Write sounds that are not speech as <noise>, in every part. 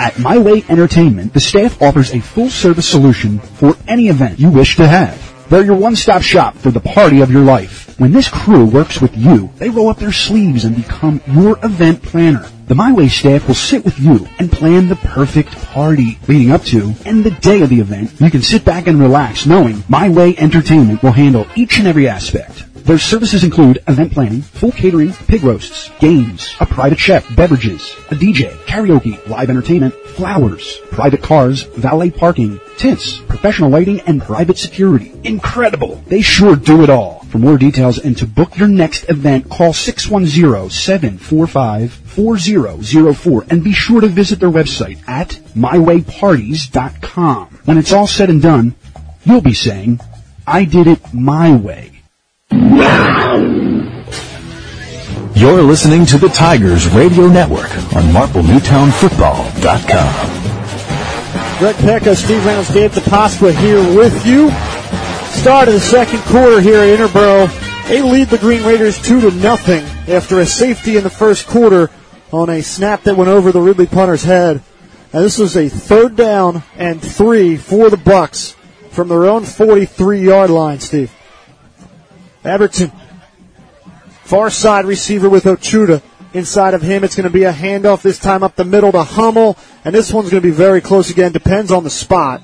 At My Way Entertainment, the staff offers a full service solution for any event you wish to have. They're your one-stop shop for the party of your life. When this crew works with you, they roll up their sleeves and become your event planner. The My Way staff will sit with you and plan the perfect party leading up to and the day of the event. You can sit back and relax knowing My Way Entertainment will handle each and every aspect. Their services include event planning, full catering, pig roasts, games, a private chef, beverages, a DJ, karaoke, live entertainment, flowers, private cars, valet parking, tents, professional lighting, and private security. Incredible! They sure do it all. For more details and to book your next event, call 610-745-4004 and be sure to visit their website at mywayparties.com. When it's all said and done, you'll be saying, I did it my way. You're listening to the Tigers Radio Network on MarpleNewtownFootball.com. Greg Pecko, Steve Reynolds, Dave DiPasqua here with you. Start of the second quarter here at Interboro. They lead the Green Raiders two to nothing after a safety in the first quarter on a snap that went over the Ridley punter's head. And this was a third down and three for the Bucks from their own 43 yard line, Steve. Everton, far side receiver with Ochuda. Inside of him, it's going to be a handoff this time up the middle to Hummel, and this one's going to be very close again. Depends on the spot.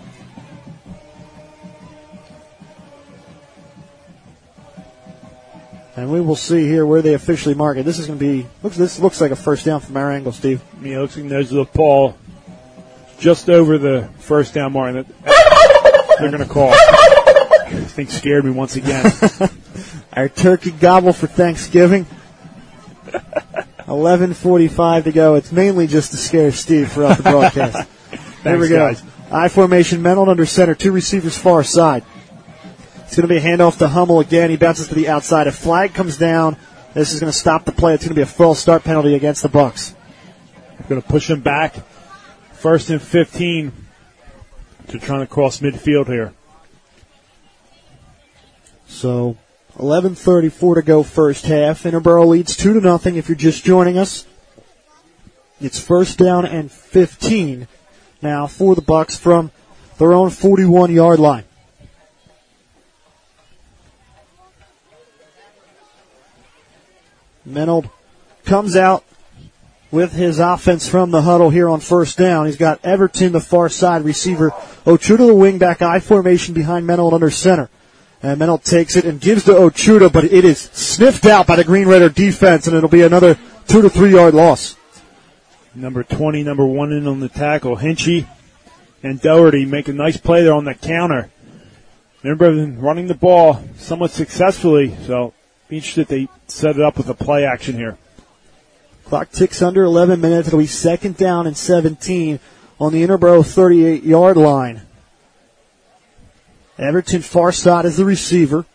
And we will see here where they officially mark it. This is going to be looks. This looks like a first down from our angle, Steve. Yeah, looks like there's the ball just over the first down mark. That they're going to call. I think scared me once again. <laughs> Our turkey gobble for Thanksgiving. <laughs> 11:45 to go. It's mainly just to scare Steve throughout the <laughs> broadcast. Here we go. guys. I formation, Menold under center, two receivers far side. It's going to be a handoff to Hummel again. He bounces to the outside. A flag comes down. This is going to stop the play. It's going to be a false start penalty against the Bucks. Going to push him back. First and 15 to trying to cross midfield here. So 11:34 to go first half. Interboro leads two to nothing. If you're just joining us, it's first down and 15 now for the Bucks from their own 41 yard line. Menold comes out with his offense from the huddle here on first down. He's got Everton, the far side receiver, Ochuda, the wing back, I formation behind Menold under center. And Menold takes it and gives to Ochuda, but it is sniffed out by the Green Raider defense, and it'll be another two to three yard loss. Number 20, number one in on the tackle. Hinchy and Doherty make a nice play there on the counter. Remember, running the ball somewhat successfully, so be interested they set it up with a play action here. Clock ticks under 11 minutes. It'll be second down and 17 on the Interboro 38 yard line. Everton far side is the receiver.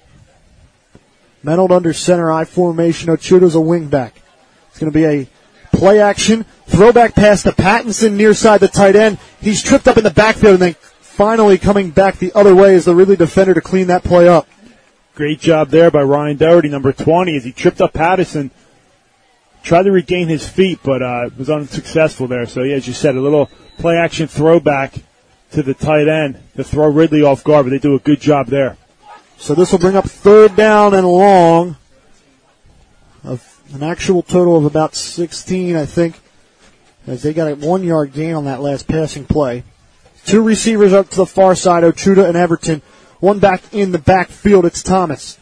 Menold under center I formation. Ochuda's a wingback. It's going to be a play action. Throwback pass to Patterson near side the tight end. He's tripped up in the backfield and then finally coming back the other way is the Ridley defender to clean that play up. Great job there by Ryan Doherty, number 20, as he tripped up Patterson. Tried to regain his feet, but uh, was unsuccessful there. So, yeah, as you said, a little play action throwback to the tight end to throw Ridley off guard, but they do a good job there. So this will bring up third down and long. Of an actual total of about 16, I think, as they got a one yard gain on that last passing play. Two receivers up to the far side, Ochuda and Everton. One back in the backfield, it's Thomas.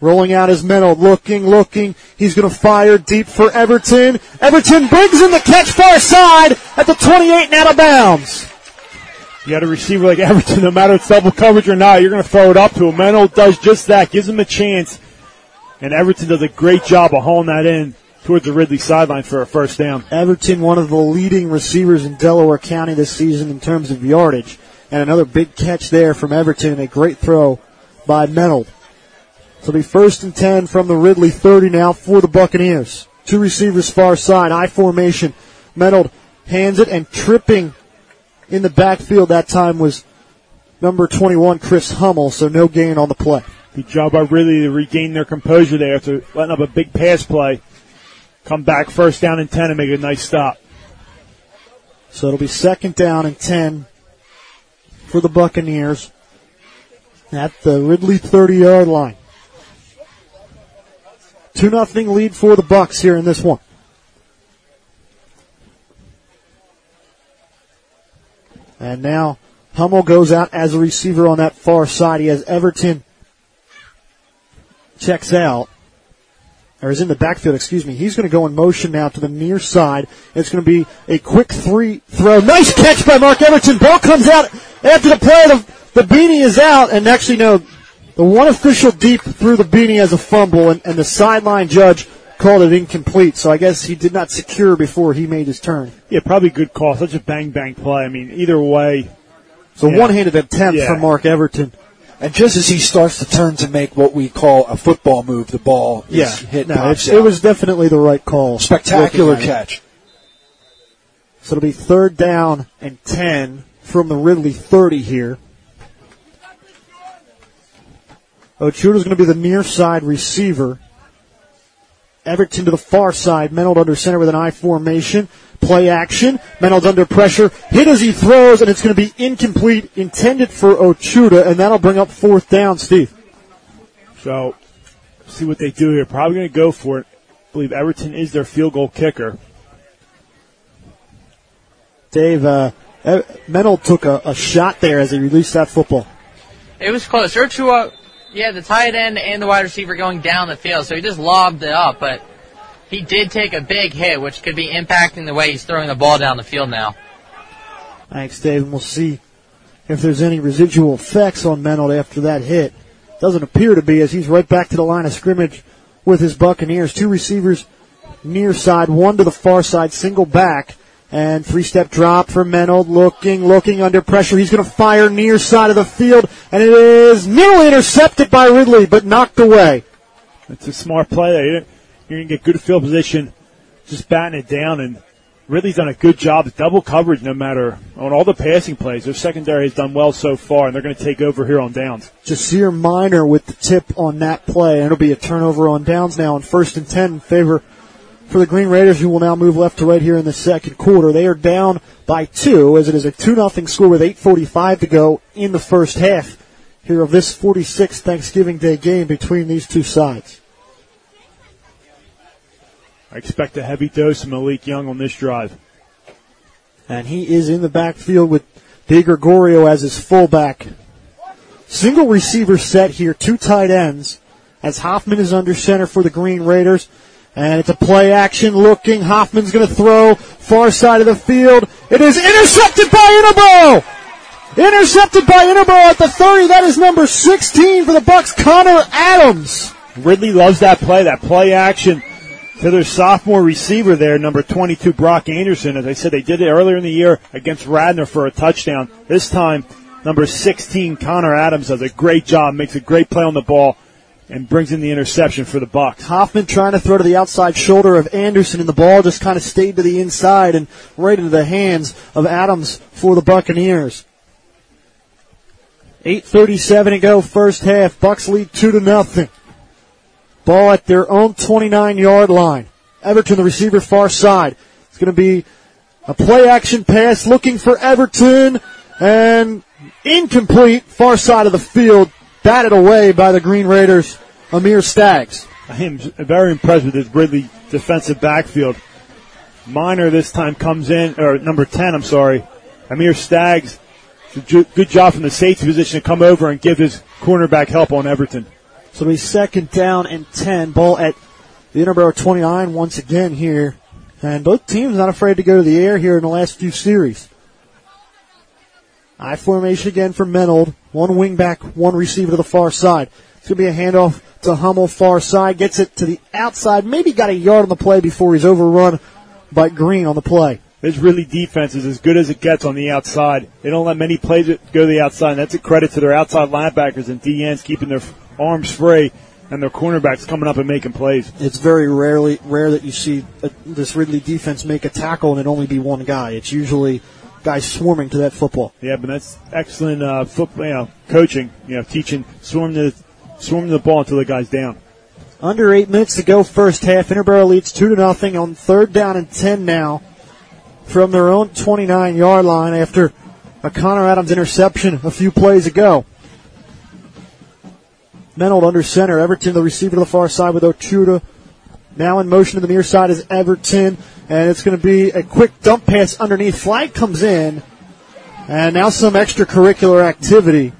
Rolling out his Menold, looking, looking. He's going to fire deep for Everton. Everton brings in the catch far side at the 28 and out of bounds. You got a receiver like <laughs> Everton, no matter it's double coverage or not, you're going to throw it up to him. Menold does just that, gives him a chance, and Everton does a great job of hauling that in towards the Ridley sideline for a first down. Everton, one of the leading receivers in Delaware County this season in terms of yardage. And another big catch there from Everton, a great throw by Menold. So it'll be first and 10 from the Ridley 30 now for the Buccaneers. Two receivers far side, I formation. Menold hands it and tripping in the backfield that time was number 21, Chris Hummel, so no gain on the play. Good job by Ridley to regain their composure there after letting up a big pass play. Come back first down and 10 and make a nice stop. So it'll be second down and 10 for the Buccaneers at the Ridley 30 yard line. 2 nothing lead for the Bucks here in this one. And now Hummel goes out as a receiver on that far side. He has Everton checks out, or is in the backfield, excuse me. He's going to go in motion now to the near side. It's going to be a quick three throw. Nice catch by Mark Everton. Ball comes out after the play. The, the beanie is out, and actually no, the one official deep threw the beanie as a fumble, and, and the sideline judge called it incomplete. So I guess he did not secure before he made his turn. Yeah, probably good call. Such a bang bang play. I mean, either way. So Yeah. one-handed attempt Yeah. from Mark Everton. And just as he starts to turn to make what we call a football move, the ball is Yeah, hit. no, it's, it was definitely the right call. spectacular Looking it. catch. So it'll be third down and 10 from the Ridley 30 here. Ochuda's going to be the near side receiver. Everton to the far side. Menold under center with an I formation. Play action. Menold's under pressure. Hit as he throws, and it's going to be incomplete, intended for Ochuda, and that'll bring up fourth down, Steve. So, see what they do here. Probably going to go for it. I believe Everton is their field goal kicker. Dave, uh, Menold took a, a shot there as he released that football. It was close. Urchua, yeah, the tight end and the wide receiver going down the field, so he just lobbed it up, but he did take a big hit, which could be impacting the way he's throwing the ball down the field now. Thanks, Dave. And we'll see if there's any residual effects on Menold after that hit. Doesn't appear to be as he's right back to the line of scrimmage with his Buccaneers. Two receivers near side, one to the far side, single back. And three step drop for Menold, looking, looking under pressure. He's going to fire near side of the field, and it is nearly intercepted by Ridley, but knocked away. It's a smart play there. You're- going to get good field position, just batting it down, and Ridley's done a good job. It's double coverage no matter on all the passing plays. Their secondary has done well so far, and they're going to take over here on downs. Jasir Miner with the tip on that play. And it'll be a turnover on downs now on first and 10 in favor for the Green Raiders who will now move left to right here in the second quarter. They are down by two as it is a 2-0 score with 8.45 to go in the first half here of this 46th Thanksgiving Day game between these two sides. I expect a heavy dose of Malik Young on this drive. And he is in the backfield with De Gregorio as his fullback. Single receiver set here, two tight ends, as Hoffman is under center for the Green Raiders. And it's a play action looking. Hoffman's going to throw far side of the field. It is intercepted by Interboro! Intercepted by Interboro at the 30. That is number 16 for the Bucks, Connor Adams. Ridley loves that play, that play action to their sophomore receiver there, number 22, Brock Anderson. As I said, they did it earlier in the year against Radnor for a touchdown. This time, number 16, Connor Adams does a great job, makes a great play on the ball, and brings in the interception for the Bucks. Hoffman trying to throw to the outside shoulder of Anderson, and the ball just kind of stayed to the inside and right into the hands of Adams for the Buccaneers. 8.37 to go first half. Bucks lead 2 to nothing. Ball at their own 29 yard line. Everton, the receiver far side. It's going to be a play action pass looking for Everton and incomplete far side of the field. Batted away by the Green Raiders. Amir Staggs. I am very impressed with this Ridley defensive backfield. Miner this time comes in, or number 10, I'm sorry. Amir Staggs, it's a ju- good job from the safety position to come over and give his cornerback help on Everton. So it'll be second down and 10. Ball at the Interboro 29 once again here. And both teams not afraid to go to the air here in the last few series. I formation again for Menold. One wing back, one receiver to the far side. It's going to be a handoff to Hummel far side. Gets it to the outside. Maybe got a yard on the play before he's overrun by Green on the play. This Ridley defense is as good as it gets on the outside. They don't let many plays go to the outside. And that's a credit to their outside linebackers and DNs keeping their arms free and their cornerbacks coming up and making plays. It's very rarely rare that you see uh this Ridley defense make a tackle and it only be one guy. It's usually guys swarming to that football. Yeah, but that's excellent uh, football, you know, coaching. You know, teaching swarm the swarm the ball until the guy's down. Under eight minutes to go first half. Interboro leads two to nothing on third down and ten now. from their own 29 yard line after a Connor Adams interception a few plays ago. Menold under center. Everton, the receiver to the far side with Ochuda. Now in motion to the near side is Everton, and it's going to be a quick dump pass underneath. Flag comes in, and now some extracurricular activity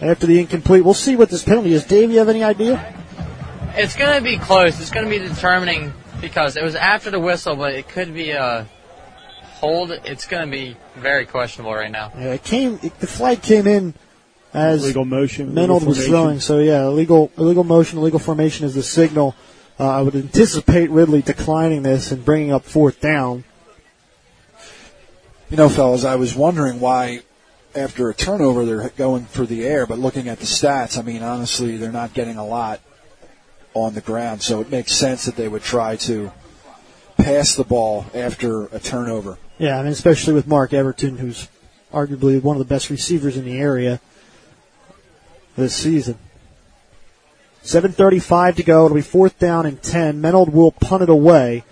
after the incomplete. We'll see what this penalty is. Dave, you have any idea? It's going to be close. It's going to be determining because it was after the whistle, but it could be a hold. It's going to be very questionable right now. Yeah, it came. It, the flag came in as Legal motion. Menold was throwing. So yeah, illegal illegal motion, illegal formation is the signal. Uh, I would anticipate Ridley declining this and bringing up fourth down. You know, fellas, I was wondering why after a turnover they're going for the air, but looking at the stats, I mean, honestly, they're not getting a lot on the ground, so it makes sense that they would try to pass the ball after a turnover. Yeah, I mean especially with Mark Everton, who's arguably one of the best receivers in the area this season. 7.35 to go. It'll be fourth down and 10. Menold will punt it away.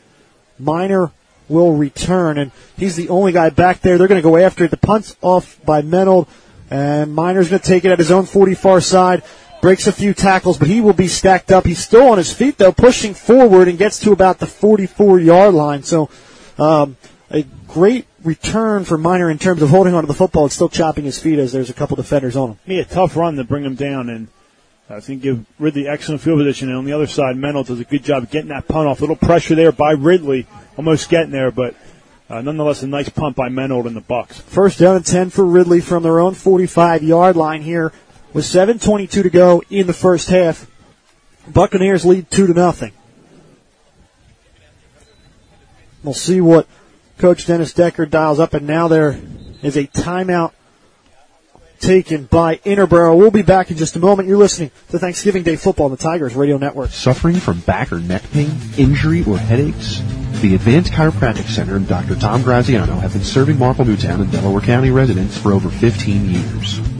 Miner will return, and he's the only guy back there. They're going to go after it. The punt's off by Menold, and Miner's going to take it at his own 40 far side. Breaks a few tackles, but he will be stacked up. He's still on his feet, though, pushing forward and gets to about the 44 yard line. So, um, a great return for Miner in terms of holding onto the football and still chopping his feet as there's a couple defenders on him. Be a tough run to bring him down, and I think give Ridley excellent field position. And on the other side, Menold does a good job of getting that punt off. A little pressure there by Ridley, almost getting there, but uh, nonetheless a nice punt by Menold in the Bucks. First down and 10 for Ridley from their own 45 yard line here with 7.22 to go in the first half. Buccaneers lead 2 to nothing. We'll see what Coach Dennis Decker dials up, and now there is a timeout taken by Interboro. We'll be back in just a moment. You're listening to Thanksgiving Day Football on the Tigers Radio Network. Suffering from back or neck pain, injury, or headaches? The Advanced Chiropractic Center and Dr. Tom Graziano have been serving Marple Newtown and Delaware County residents for over 15 years.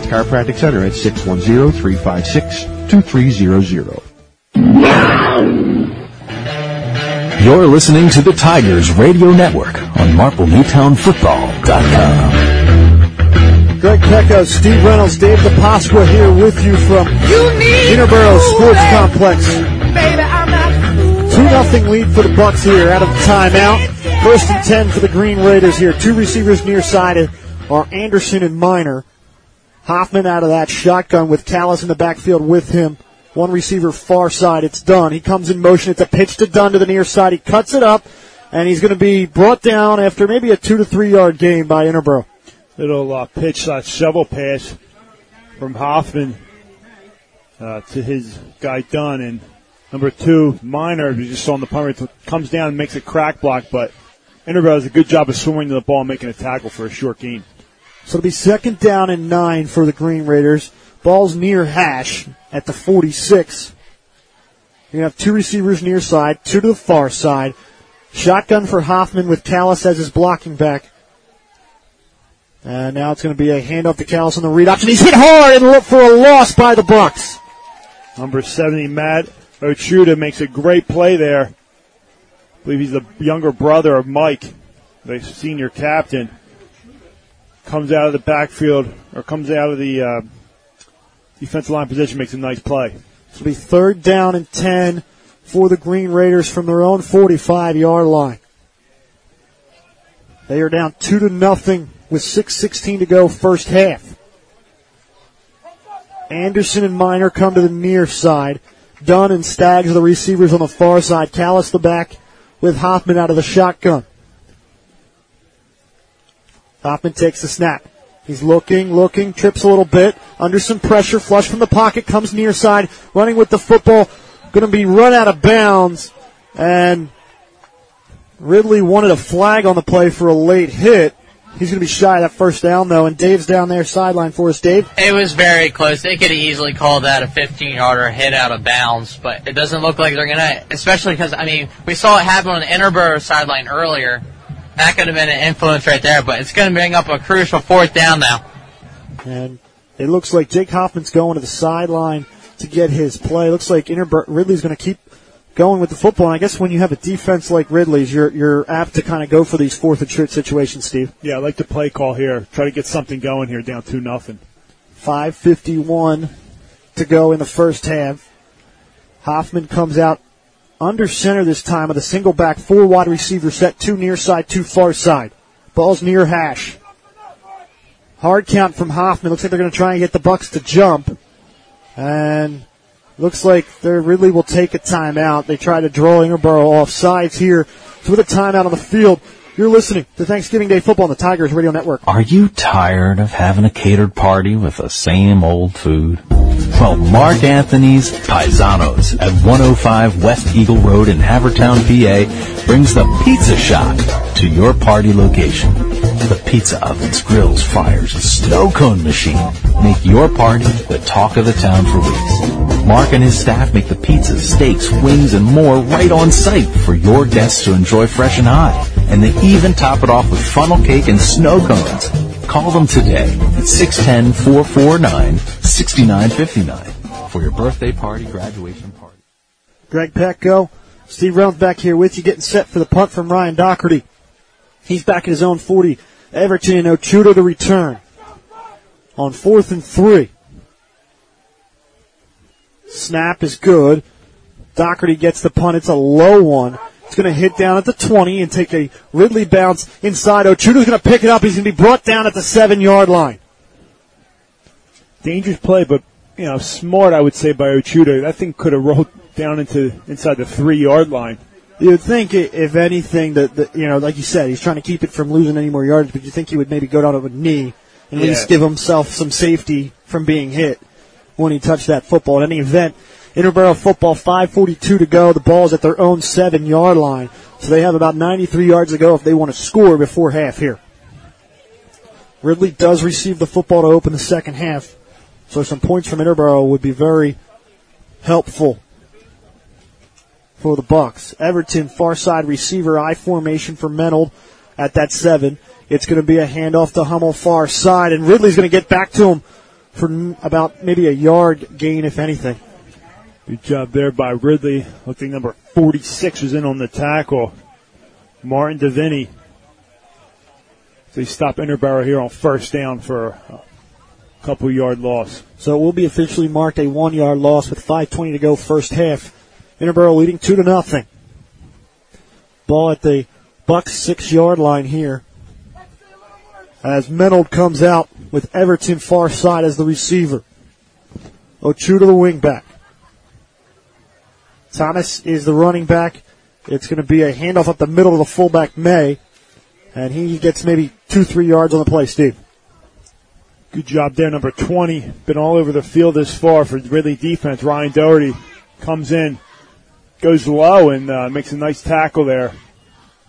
Chiropractic Center at 610-356-2300. You're listening to the Tigers Radio Network on MarpleNewtownFootball.com. Greg Pecko, Steve Reynolds, Dave DiPasqua here with you from Interboro Sports Complex. Two nothing lead for the Bucks here out of the timeout. First and ten for the Green Raiders here. Two receivers near side are Anderson and Miner. Hoffman out of that shotgun with Callis in the backfield with him. One receiver far side. It's done. He comes in motion. It's a pitch to Dunn to the near side. He cuts it up, and he's going to be brought down after maybe a two to three yard gain by Interboro. Little uh, pitch slash shovel pass from Hoffman uh, to his guy Dunn, and number two Miner, who just saw on the punt, comes down and makes a crack block, but Interboro does a good job of swimming to the ball, and making a tackle for a short gain. So it'll be second down and nine for the Green Raiders. Ball's near hash at the 46. You're going to have two receivers near side, two to the far side. Shotgun for Hoffman with Callis as his blocking back. And now it's going to be a handoff to Callis on the read option. He's hit hard and look for a loss by the Bucks. Number 70, Matt Ochuda makes a great play there. I believe he's the younger brother of Mike, the senior captain. Comes out of the backfield, or comes out of the uh, defensive line position, makes a nice play. It'll be third down and 10 for the Green Raiders from their own 45 yard line. They are down two to nothing with 6.16 to go first half. Anderson and Miner come to the near side. Dunn and Staggs are the receivers on the far side. Callis the back with Hoffman out of the shotgun. Hoffman takes the snap. He's looking, looking, trips a little bit, under some pressure, flush from the pocket, comes near side, running with the football, gonna be run out of bounds, and Ridley wanted a flag on the play for a late hit. He's going to be shy of that first down though, and Dave's down there sideline for us. Dave, It was very close. They could easily call that a 15 yarder hit out of bounds, but it doesn't look like they're going to, especially because, I mean, we saw it happen on the Interboro sideline earlier. That could have been an influence right there, but it's going to bring up a crucial fourth down now. and it looks like Jake Hoffman's going to the sideline to get his play. Looks like Inter- Ridley's going to keep going with the football. And I guess when you have a defense like Ridley's, you're you're apt to kind of go for these fourth and short situations, Steve. Yeah, I like the play call here. Try to get something going here, down two nothing. 5.51 to go in the first half. Hoffman comes out under center this time with a single back, four wide receiver set, two near side, two far side. Ball's near hash. Hard count from Hoffman. Looks like they're going to try and get the Bucks to jump. And looks like they Ridley will take a timeout. They try to draw Interboro off sides here. So with a timeout on the field, you're listening to Thanksgiving Day Football on the Tigers Radio Network. Are you tired of having a catered party with the same old food? Well, Mark Anthony's Paisanos at 105 West Eagle Road in Havertown, PA brings the pizza shop to your party location. The pizza ovens, grills, fryers, and snow cone machine make your party the talk of the town for weeks. Mark and his staff make the pizzas, steaks, wings, and more right on site for your guests to enjoy fresh and hot. And they even top it off with funnel cake and snow cones. Call them today at 610-449-6959 for your birthday party, graduation party. Greg Pecko, Steve Reynolds back here with you, getting set for the punt from Ryan Doherty. He's back at his own 40. Everton and Ochuda to return. On fourth and three. Snap is good. Doherty gets the punt. It's a low one. It's going to hit down at the 20 and take a Ridley bounce inside. Ochuda's going to pick it up. He's going to be brought down at the seven yard line. Dangerous play, but you know, smart I would say by Ochuda. That thing could have rolled down into inside the three yard line. You would think, if anything, that, that you know, like you said, he's trying to keep it from losing any more yards. But you think he would maybe go down to a knee and at Yeah. least give himself some safety from being hit when he touched that football. In any event, Interboro football, 5:42 to go. The ball's at their own seven yard line, so they have about 93 yards to go if they want to score before half here. Ridley does receive the football to open the second half, so some points from Interboro would be very helpful for the Bucks. Everton far side receiver I formation for Menold at that seven. It's going to be a handoff to Hummel far side, and Ridley's going to get back to him for about maybe a yard gain, if anything. Good job there by Ridley. Looked like number 46 was in on the tackle. Martin Davini. He stopped Interboro here on first down for a couple yard loss. So it will be officially marked a one yard loss with 5.20 to go first half. Interboro leading two to nothing. Ball at the Bucks six yard line here. As Menold comes out with Everton far side as the receiver. Ochuda the wing back. Thomas is the running back. It's going to be a handoff up the middle to the fullback May. And he gets maybe two, three yards on the play, Steve. Good job there, number 20. Been all over the field this far for Ridley defense. Ryan Doherty comes in, goes low, and uh, makes a nice tackle there.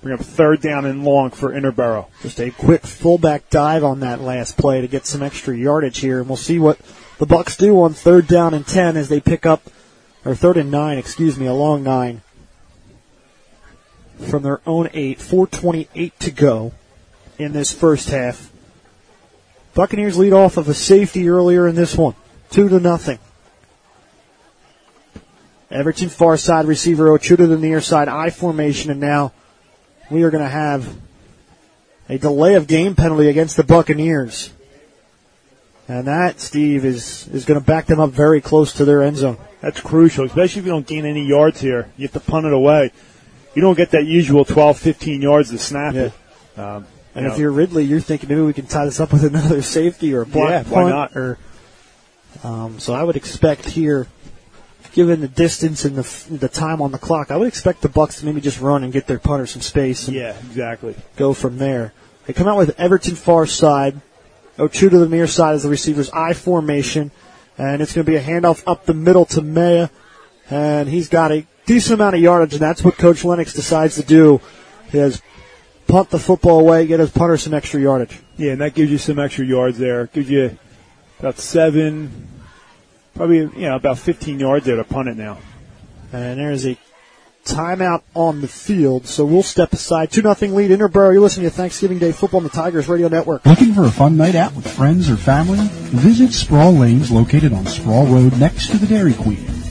Bring up third down and long for Interboro. Just a quick fullback dive on that last play to get some extra yardage here, and we'll see what the Bucks do on third down and ten as they pick up, or third and nine, excuse me, a long nine from their own eight. 4:28 to go in this first half. Buccaneers lead off of a safety earlier in this one, two to nothing. Everton far side receiver Ochuda to the near side I formation, and now we are going to have a delay of game penalty against the Buccaneers. And that, Steve, is, is going to back them up very close to their end zone. That's crucial, especially if you don't gain any yards here. You have to punt it away. You don't get that usual 12, 15 yards to snap it. Um, And you if know, you're Ridley, you're thinking maybe we can tie this up with <laughs> another safety or a block Yeah, punt. why not? Or, um, so I would expect here, given the distance and the, the time on the clock, I would expect the Bucks to maybe just run and get their punter some space and yeah, exactly. go from there. They come out with Everton far side, Ochuda the near side as the receivers I formation, and it's going to be a handoff up the middle to Maya, and he's got a decent amount of yardage, and that's what Coach Lennox decides to do has punt the football away, get his punter some extra yardage. Yeah, and that gives you some extra yards there. Gives you about seven, probably you know about 15 yards there to punt it now. And there's a timeout on the field, so we'll step aside. 2 nothing lead, Interboro. You're listening to Thanksgiving Day Football on the Tigers Radio Network. Looking for a fun night out with friends or family? Visit Sproul Lanes located on Sproul Road next to the Dairy Queen.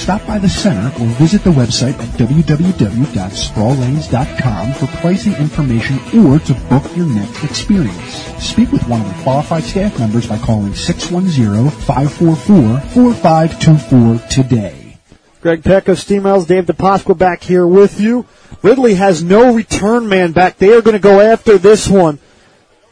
Stop by the center or visit the website at www.sproullanes.com for pricing information or to book your next experience. Speak with one of the qualified staff members by calling 610-544-4524 today. Greg Pecko, Steamrails, Dave DiPasqua back here with you. Ridley has no return man back. They are going to go after this one.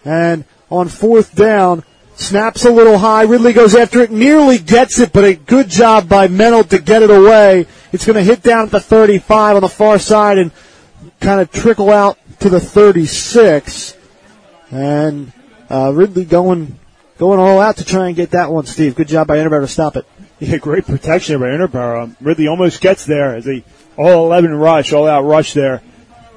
And on fourth down, snaps a little high. Ridley goes after it, nearly gets it, but a good job by Menold to get it away. It's going to hit down at the 35 on the far side and kind of trickle out to the 36. And uh, Ridley going going all out to try and get that one, Steve. Good job by Interboro to stop it. Yeah, great protection by Interboro. Um, Ridley almost gets there as a all 11 rush, all out rush there.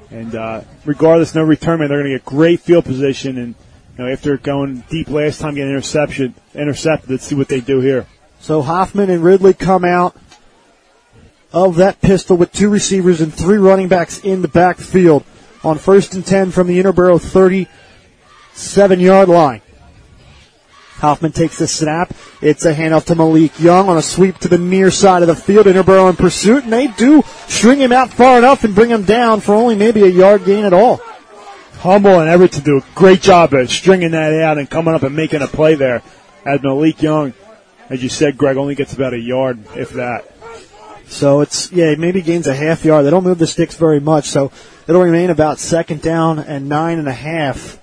And uh, regardless, no return man, they're going to get great field position. And you know, after going deep last time, getting interception, intercepted, let's see what they do here. So Hoffman and Ridley come out of that pistol with two receivers and three running backs in the backfield on first and 10 from the Interboro 37 yard line. Hoffman takes the snap. It's a handoff to Malik Young on a sweep to the near side of the field. Interboro in pursuit, and they do string him out far enough and bring him down for only maybe a yard gain at all. Hummel and Everett Everton do a great job of stringing that out and coming up and making a play there. As Malik Young, as you said, Greg, only gets about a yard, if that. So it's, yeah, maybe gains a half yard. They don't move the sticks very much, so it'll remain about second down and nine and a half,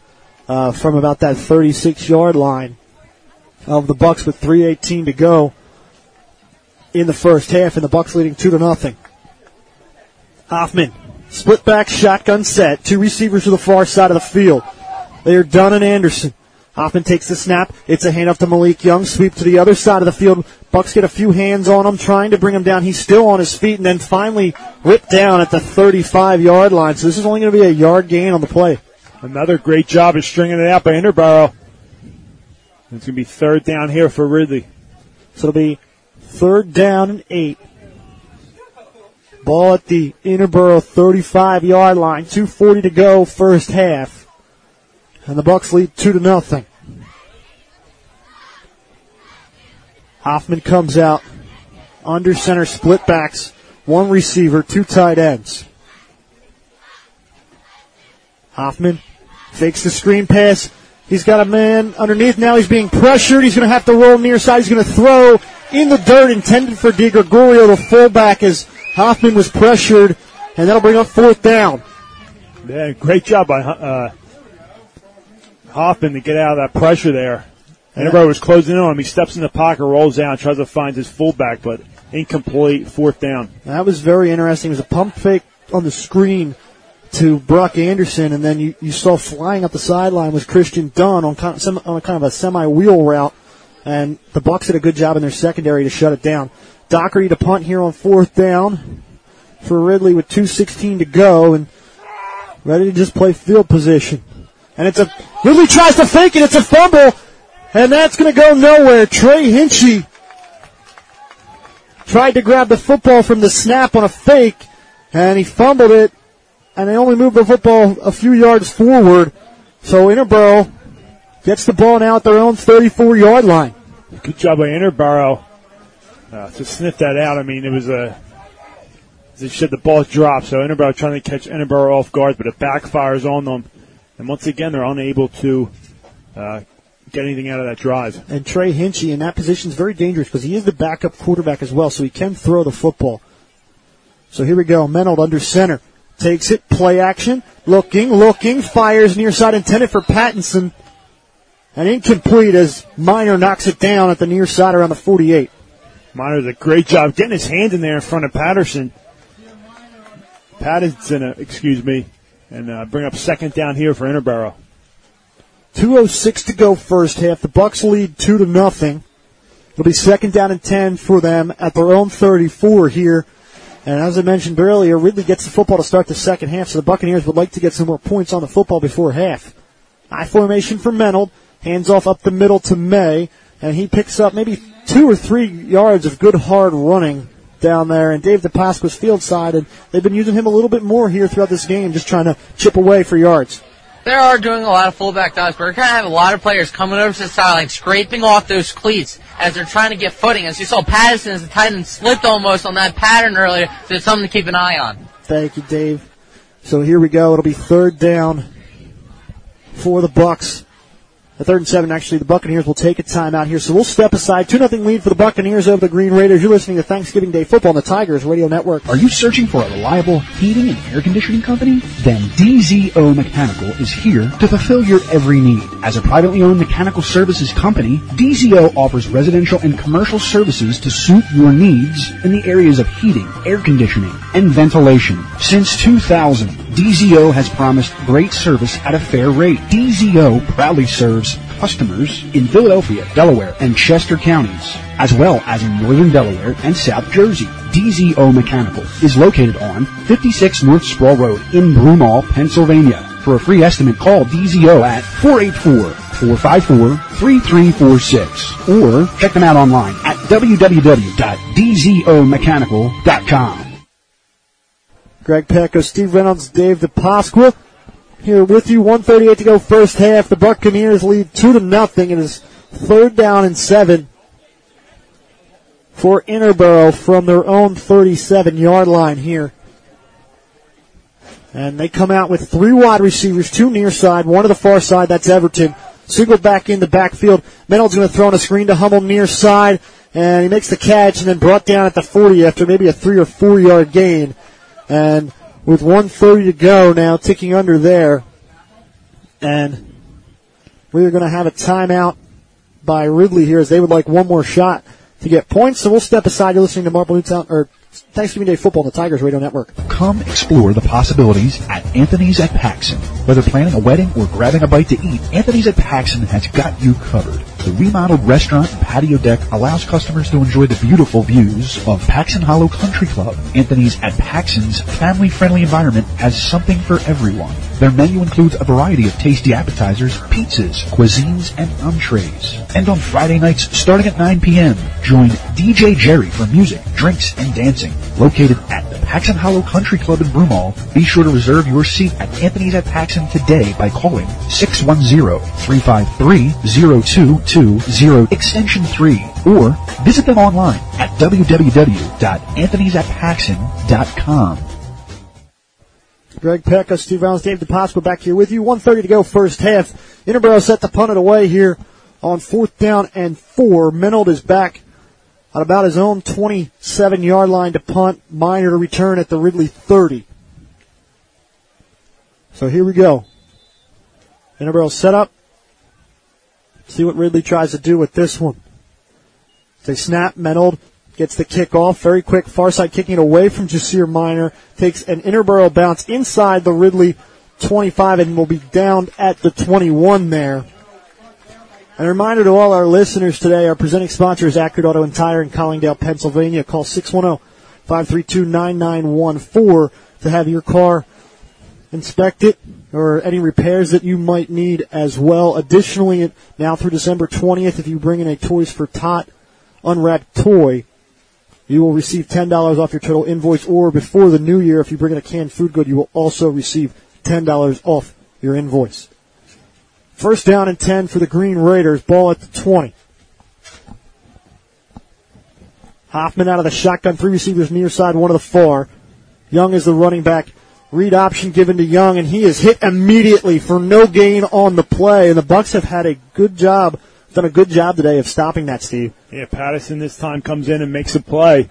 uh, from about that 36 yard line of the Bucks with 318 to go in the first half and the Bucks leading two to nothing. Hoffman, split back shotgun set, two receivers to the far side of the field. They are Dunn and Anderson. Hoffman takes the snap. It's a handoff to Malik Young. Sweep to the other side of the field. Bucks get a few hands on him, trying to bring him down. He's still on his feet, and then finally whipped down at the 35 yard line. So this is only going to be a yard gain on the play. Another great job of stringing it out by Interboro. It's going to be third down here for Ridley. So it'll be third down and eight. Ball at the Interboro 35 yard line. 240 to go first half. And the Bucks lead two to nothing. Hoffman comes out. Under center split backs. One receiver, two tight ends. Hoffman fakes the screen pass. He's got a man underneath. Now he's being pressured. He's going to have to roll near side. He's going to throw in the dirt intended for DiGregorio, the fullback, as Hoffman was pressured, and that'll bring up fourth down. Yeah, great job by uh, Hoffman to get out of that pressure there. And everybody was closing in on him. He steps in the pocket, rolls out, tries to find his fullback, but incomplete, fourth down. That was very interesting. It was a pump fake on the screen to Brock Anderson, and then you, you saw flying up the sideline was Christian Dunn on kind, of, some, on kind of a semi-wheel route, and the Bucks did a good job in their secondary to shut it down. Dockery to punt here on fourth down for Ridley with 2.16 to go, and ready to just play field position. And it's a, Ridley tries to fake it, it's a fumble, and that's gonna go nowhere. Trey Hinchy tried to grab the football from the snap on a fake, and he fumbled it, and they only moved the football a few yards forward. So Interboro gets the ball now at their own 34 yard line. Good job by Interboro uh, to sniff that out. I mean, it was a, as you said, the ball dropped, so Interboro trying to catch Interboro off guard, but it backfires on them. And once again, they're unable to uh, get anything out of that drive. And Trey Hinchy in that position is very dangerous because he is the backup quarterback as well, so he can throw the football. So here we go. Menold under center. Takes it, play action, looking, looking, fires near side intended for Patterson. And incomplete as Miner knocks it down at the near side around the 48. Miner does a great job getting his hand in there in front of Patterson. Patterson, uh, excuse me, and uh, bring up second down here for Interboro. 206 to go first half. The Bucks lead 2 to nothing. It'll be second down and 10 for them at their own 34 here. And as I mentioned earlier, Ridley gets the football to start the second half, so the Buccaneers would like to get some more points on the football before half. High formation for Menold. Hands off up the middle to May, and he picks up maybe two or three yards of good hard running down there. And Dave DiPasqua's field side, and they've been using him a little bit more here throughout this game, just trying to chip away for yards. They are doing a lot of fullback dives, but we're going to have a lot of players coming over to the sideline, scraping off those cleats as they're trying to get footing. As you saw, Patterson as the tight end slipped almost on that pattern earlier, so it's something to keep an eye on. Thank you, Dave. So here we go. It'll be third down for the Bucks. The third and seven, actually, the Buccaneers will take a timeout here. So we'll step aside. 2 nothing lead for the Buccaneers over the Green Raiders. You're listening to Thanksgiving Day Football on the Tigers Radio Network. Are you searching for a reliable heating and air conditioning company? Then DZO Mechanical is here to fulfill your every need. As a privately owned mechanical services company, DZO offers residential and commercial services to suit your needs in the areas of heating, air conditioning, and ventilation. Since 2000, DZO has promised great service at a fair rate. DZO proudly serves customers in Philadelphia, Delaware, and Chester counties, as well as in northern Delaware and South Jersey. DZO Mechanical is located on 56 North Sproul Road in Broomall, Pennsylvania. For a free estimate, call DZO at 484-454-3346 or check them out online at www.dzomechanical.com. Greg Pecko, Steve Reynolds, Dave DiPasqua here with you. 138 to go first half. The Buccaneers lead 2 to nothing. It is third down and seven for Interboro from their own 37 yard line here. And they come out with three wide receivers, two near side, one to the far side, that's Everton. Single back in the backfield. Menold's going to throw on a screen to Hummel near side, and he makes the catch and then brought down at the 40 after maybe a three or four yard gain. And with 130 to go now, ticking under there. And we are going to have a timeout by Ridley here as they would like one more shot to get points. So we'll step aside. You're listening to Marple Newtown, or Thanksgiving Day Football on the Tigers Radio Network. Come explore the possibilities at Anthony's at Paxson. Whether planning a wedding or grabbing a bite to eat, Anthony's at Paxson has got you covered. The remodeled restaurant and patio deck allows customers to enjoy the beautiful views of Paxson Hollow Country Club. Anthony's at Paxson's family-friendly environment has something for everyone. Their menu includes a variety of tasty appetizers, pizzas, cuisines, and entrees. And on Friday nights, starting at 9 p.m., join DJ Jerry for music, drinks, and dancing. Located at the Paxson Hollow Country Club in Broomall, be sure to reserve your seat at Anthony's at Paxson today by calling 610-353-0220 extension 3 or visit them online at www.anthonysatpaxson.com. Greg Pecko, Steve Reynolds, Dave DiPasqua back here with you. 130 to go first half. Interboro set to punt it away here on fourth down and four. Menold is back at about his own 27 yard line to punt. Miner to return at the Ridley 30. So here we go. Interboro set up. See what Ridley tries to do with this one. They snap. Menold gets the kick off. Very quick far side kicking it away from Jasir Miner. Takes an Interboro bounce inside the Ridley 25 and will be down at the 21 there. And a reminder to all our listeners today, our presenting sponsor is Accurate Auto and Tire in Collingdale, Pennsylvania. Call 610-532-9914 to have your car inspected or any repairs that you might need as well. Additionally, now through December 20th, if you bring in a Toys for Tot unwrapped toy, you will receive $10 off your total invoice or before the new year, if you bring in a canned food good, you will also receive $10 off your invoice. First down and 10 for the Green Raiders. Ball at the 20. Hoffman out of the shotgun. Three receivers near side, one of the far. Young is the running back. Read option given to Young, and he is hit immediately for no gain on the play. And the Bucks have had a good job, done a good job today of stopping that, Steve. Yeah, Patterson this time comes in and makes a play.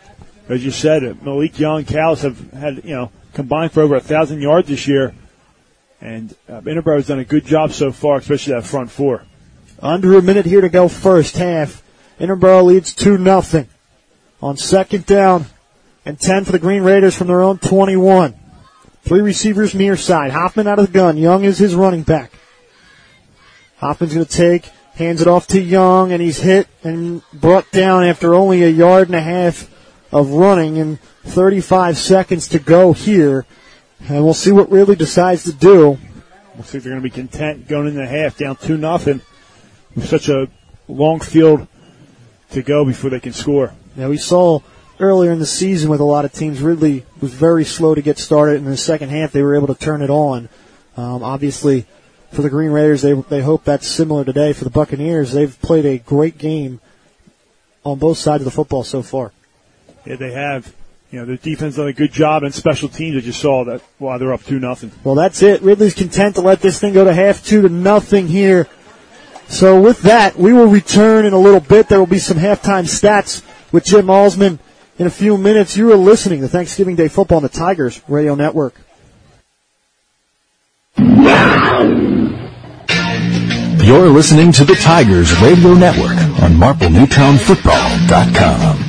As you said, Malik Young, Callis have had, you know, combined for over a thousand yards this year. And uh, Interboro's done a good job so far, especially that front four. Under a minute here to go first half. Interboro leads 2 nothing. On second down and 10 for the Green Raiders from their own 21. Three receivers near side. Hoffman out of the gun. Young is his running back. Hoffman's going to take, hands it off to Young, and he's hit and brought down after only a yard and a half of running and 35 seconds to go here. And we'll see what Ridley decides to do. We'll see if they're going to be content going into the half down 2 nothing with such a long field to go before they can score. Now we saw earlier in the season with a lot of teams, Ridley was very slow to get started. and In the second half, they were able to turn it on. Um, obviously, for the Green Raiders, they they hope that's similar today. For the Buccaneers, they've played a great game on both sides of the football so far. Yeah, they have. You know, their defense done a good job and special teams. I just saw that while they're up two nothing. Well, that's it. Ridley's content to let this thing go to half two to nothing here. So with that, we will return in a little bit. There will be some halftime stats with Jim Allsman in a few minutes. You are listening to Thanksgiving Day Football on the Tigers Radio Network. You're listening to the Tigers Radio Network on MarpleNewtownFootball.com.